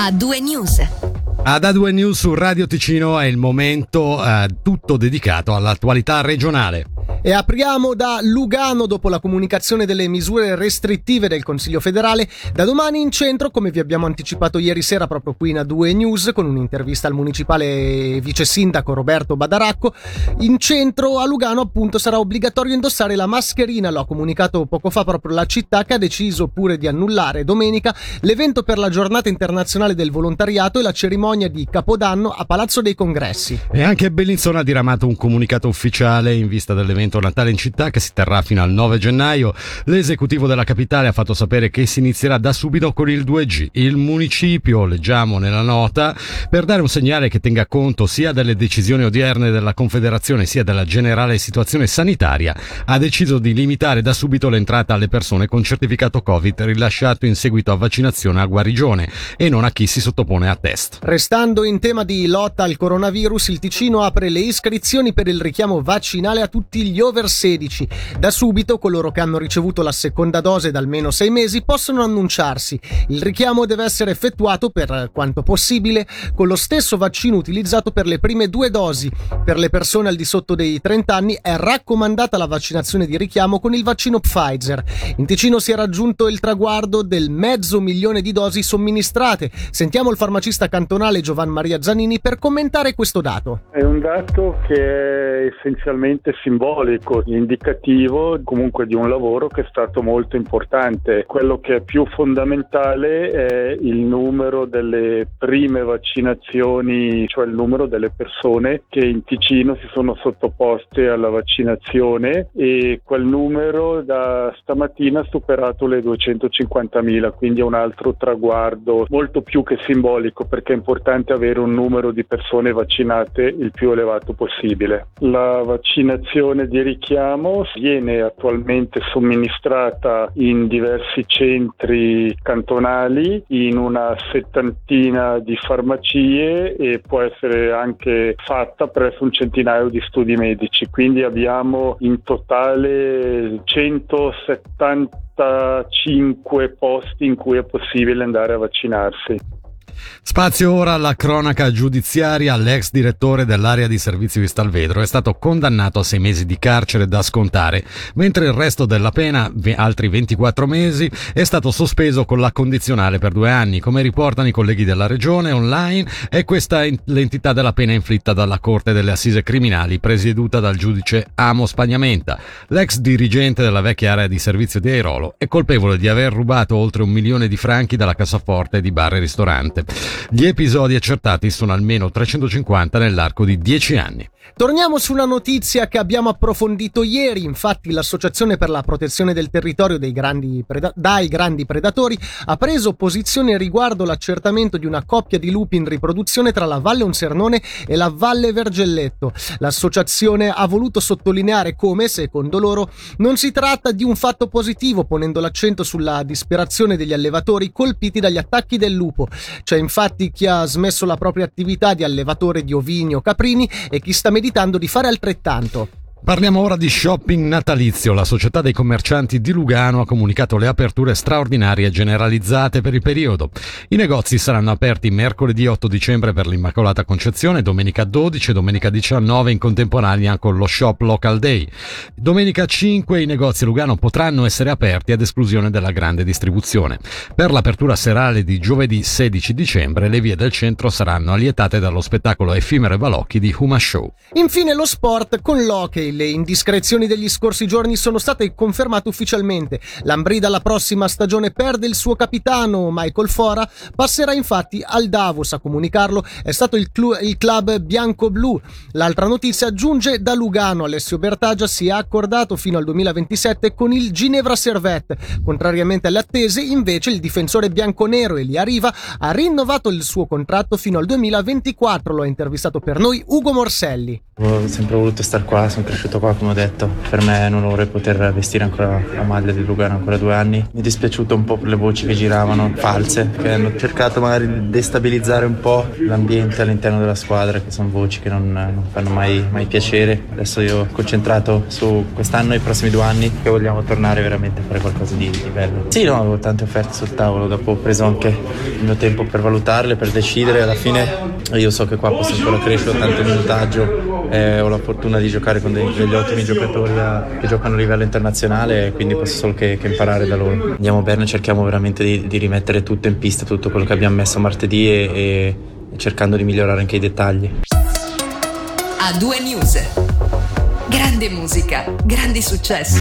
A2 News. Ad A2 News su Radio Ticino è il momento eh, tutto dedicato all'attualità regionale. E apriamo da Lugano dopo la comunicazione delle misure restrittive del Consiglio federale. Da domani in centro, come vi abbiamo anticipato ieri sera proprio qui in A2 News, con un'intervista al municipale vice sindaco Roberto Badaracco, in centro a Lugano appunto sarà obbligatorio indossare la mascherina. Lo ha comunicato poco fa proprio la città che ha deciso pure di annullare domenica l'evento per la giornata internazionale del volontariato e la cerimonia di Capodanno a Palazzo dei Congressi. E anche Bellinzona ha diramato un comunicato ufficiale in vista dell'evento Natale in città che si terrà fino al 9 gennaio. L'esecutivo della capitale ha fatto sapere che si inizierà da subito con il 2G. Il municipio, leggiamo nella nota, per dare un segnale che tenga conto sia delle decisioni odierne della Confederazione sia della generale situazione sanitaria, ha deciso di limitare da subito l'entrata alle persone con certificato Covid rilasciato in seguito a vaccinazione a guarigione e non a chi si sottopone a test. Restando in tema di lotta al coronavirus, il Ticino apre le iscrizioni per il richiamo vaccinale a tutti gli over 16. Da subito coloro che hanno ricevuto la seconda dose da almeno sei mesi possono annunciarsi. Il richiamo deve essere effettuato per quanto possibile con lo stesso vaccino utilizzato per le prime due dosi. Per le persone al di sotto dei 30 anni è raccomandata la vaccinazione di richiamo con il vaccino Pfizer. In Ticino si è raggiunto il traguardo del mezzo milione di dosi somministrate. Sentiamo il farmacista cantonale Giovanni Maria Zanini per commentare questo dato. È un dato che è essenzialmente simbolico, indicativo comunque di un lavoro che è stato molto importante. Quello che è più fondamentale è il numero delle prime vaccinazioni, cioè il numero delle persone che in Ticino si sono sottoposte alla vaccinazione e quel numero da stamattina ha superato le 250.000, quindi è un altro traguardo molto più che simbolico perché è importante avere un numero di persone vaccinate il più elevato possibile. La vaccinazione di richiamo viene attualmente somministrata in diversi centri cantonali, in una settantina di farmacie e può essere anche fatta presso un centinaio di studi medici. Quindi abbiamo in totale 175 posti in cui è possibile andare a vaccinarsi. Spazio ora alla cronaca giudiziaria. L'ex direttore dell'area di servizio di Stalvedro è stato condannato a sei mesi di carcere da scontare, mentre il resto della pena, altri 24 mesi, è stato sospeso con la condizionale per due anni. Come riportano i colleghi della regione online, è questa l'entità della pena inflitta dalla Corte delle Assise Criminali, presieduta dal giudice Amo Spagnamenta. L'ex dirigente della vecchia area di servizio di Airolo è colpevole di aver rubato oltre un milione di franchi dalla cassaforte di bar e ristorante. Gli episodi accertati sono almeno 350 nell'arco di 10 anni. Torniamo su una notizia che abbiamo approfondito ieri, infatti l'Associazione per la protezione del territorio grandi preda- dai grandi predatori ha preso posizione riguardo l'accertamento di una coppia di lupi in riproduzione tra la Valle Onsernone e la Valle Vergelletto. L'associazione ha voluto sottolineare come, secondo loro, non si tratta di un fatto positivo, ponendo l'accento sulla disperazione degli allevatori colpiti dagli attacchi del lupo. C'è infatti chi ha smesso la propria attività di allevatore di ovini o caprini e chi sta meditando di fare altrettanto. Parliamo ora di shopping natalizio. La società dei commercianti di Lugano ha comunicato le aperture straordinarie generalizzate per il periodo. I negozi saranno aperti mercoledì 8 dicembre per l'Immacolata Concezione, domenica 12 e domenica 19 in contemporanea con lo Shop Local Day. Domenica 5 i negozi a Lugano potranno essere aperti ad esclusione della grande distribuzione. Per l'apertura serale di giovedì 16 dicembre le vie del centro saranno allietate dallo spettacolo effimero e balocchi di Huma Show. Infine lo sport con l'hockey le indiscrezioni degli scorsi giorni sono state confermate ufficialmente. Lambrida la prossima stagione perde il suo capitano, Michael Fora, passerà infatti al Davos. A comunicarlo è stato il, clu- il club bianco-blu. L'altra notizia giunge da Lugano. Alessio Bertaggia si è accordato fino al 2027 con il Ginevra Servette. Contrariamente alle attese, invece, il difensore bianco-nero Elia Riva ha rinnovato il suo contratto fino al 2024. Lo ha intervistato per noi Ugo Morselli. Ho sempre voluto stare qua, sempre cresciuto qua, come ho detto. Per me è un onore poter vestire ancora la maglia di Lugano ancora due anni. Mi è dispiaciuto un po' per le voci che giravano, false, che hanno cercato magari di destabilizzare un po' l'ambiente all'interno della squadra, che sono voci che non, non fanno mai, mai piacere. Adesso io ho concentrato su quest'anno e i prossimi due anni che vogliamo tornare veramente a fare qualcosa di, di bello. Sì, no, avevo tante offerte sul tavolo, dopo ho preso anche il mio tempo per valutarle, per decidere. Alla fine io so che qua posso ancora crescere, ho tanto minutaggio, eh, ho la fortuna di giocare con dei, degli ottimi giocatori a, che giocano a livello internazionale, quindi posso solo che, che imparare da loro. Andiamo bene, cerchiamo veramente di, di, rimettere tutto in pista, tutto quello che abbiamo messo martedì e, e cercando di migliorare anche i dettagli. A due news. Grande musica, grandi successi.